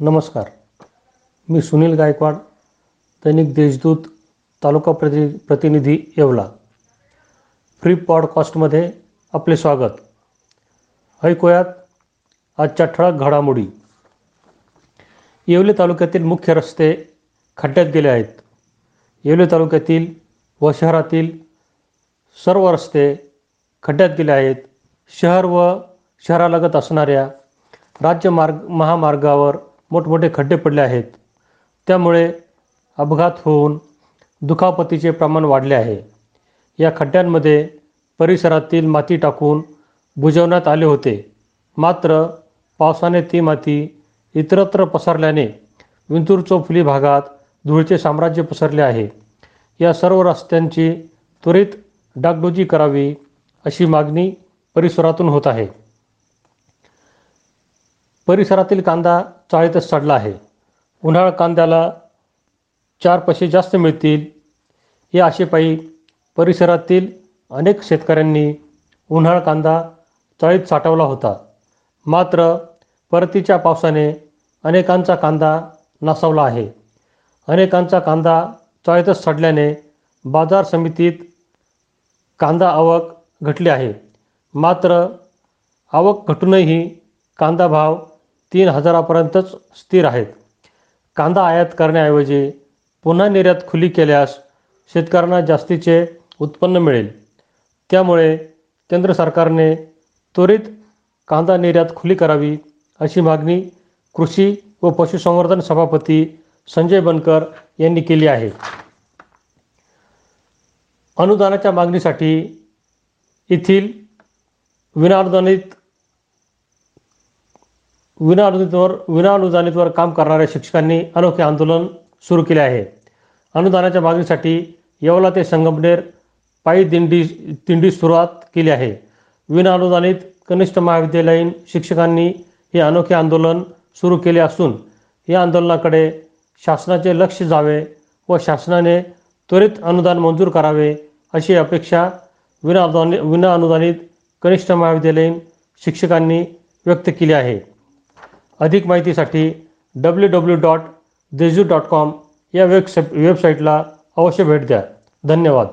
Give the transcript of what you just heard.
नमस्कार. मी सुनील गायकवाड दैनिक देशदूत तालुका प्रति प्रतिनिधी येवला. फ्री पॉडकास्टमध्ये आपले स्वागत. ऐकूयात आजच्या ठळक घडामोडी. येवले तालुक्यातील मुख्य रस्ते खड्ड्यात गेले आहेत. येवले तालुक्यातील व शहरातील सर्व रस्ते खड्ड्यात गेले आहेत. शहर व शहरालगत असणाऱ्या राज्य मार्ग महामार्गावर मोठमोठे खड्डे पडले आहेत. त्यामुळे अपघात होऊन दुखापतीचे प्रमाण वाढले आहे. या खड्ड्यांमध्ये परिसरातील माती टाकून बुजवण्यात आले होते. मात्र पावसाने ती माती इतरत्र पसरल्याने विंतूर चौफुली भागात धुळचे साम्राज्य पसरले आहे. या सर्व रस्त्यांची त्वरित डागडुजी करावी अशी मागणी परिसरातून होत आहे. परिसरातील कांदा चाळीतच चढला आहे. उन्हाळ कांद्याला चार पैसे जास्त मिळतील. या आशेपायी परिसरातील अनेक शेतकऱ्यांनी उन्हाळ कांदा चाळीत साठवला होता. मात्र परतीच्या पावसाने अनेकांचा कांदा नासावला आहे. अनेकांचा कांदा चाळीतच सडल्याने बाजार समितीत कांदा आवक घटली आहे. मात्र आवक घटूनही कांदा भाव तीन हजारापर्यंतच स्थिर आहेत. कांदा आयात करण्याऐवजी पुन्हा निर्यात खुली केल्यास शेतकऱ्यांना जास्तीचे उत्पन्न मिळेल. त्यामुळे केंद्र सरकारने त्वरित कांदा निर्यात खुली करावी अशी मागणी कृषी व पशुसंवर्धन सभापती संजय बनकर यांनी केली आहे. अनुदानाच्या मागणीसाठी येथील विनाअनुदानित विनाअनुदानितवर विनाअनुदानितवर काम करणाऱ्या शिक्षकांनी अनोखे आंदोलन सुरू केले आहे. अनुदानाच्या मागणीसाठी येवला ते संगमनेर पायी दिंडी दिंडी सुरुवात केली आहे. विनाअनुदानित कनिष्ठ महाविद्यालयीन शिक्षकांनी हे अनोखे आंदोलन सुरू केले असून या आंदोलनाकडे शासनाचे लक्ष जावे व शासनाने त्वरित अनुदान मंजूर करावे अशी अपेक्षा विनाअनुदानित विनाअनुदानित कनिष्ठ महाविद्यालयीन शिक्षकांनी व्यक्त केली आहे. अधिक माहितीसाठी डब्ल्यू डब्ल्यू डॉट देजू डॉट कॉम या वेबसे वेबसाईटला अवश्य भेट द्या. धन्यवाद.